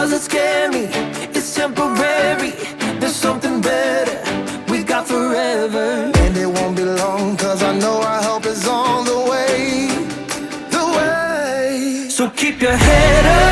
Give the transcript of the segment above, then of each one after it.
doesn't scare me, it's temporary. There's something better we got forever. And it won't be long, cause I know our help is on the way. The way. So keep your head up.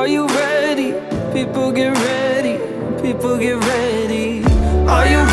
Are you ready? People get ready. People get ready. Are you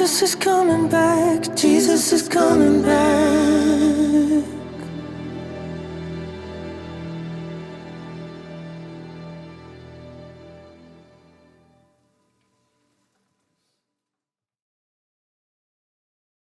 Jesus is coming back. Jesus is coming back.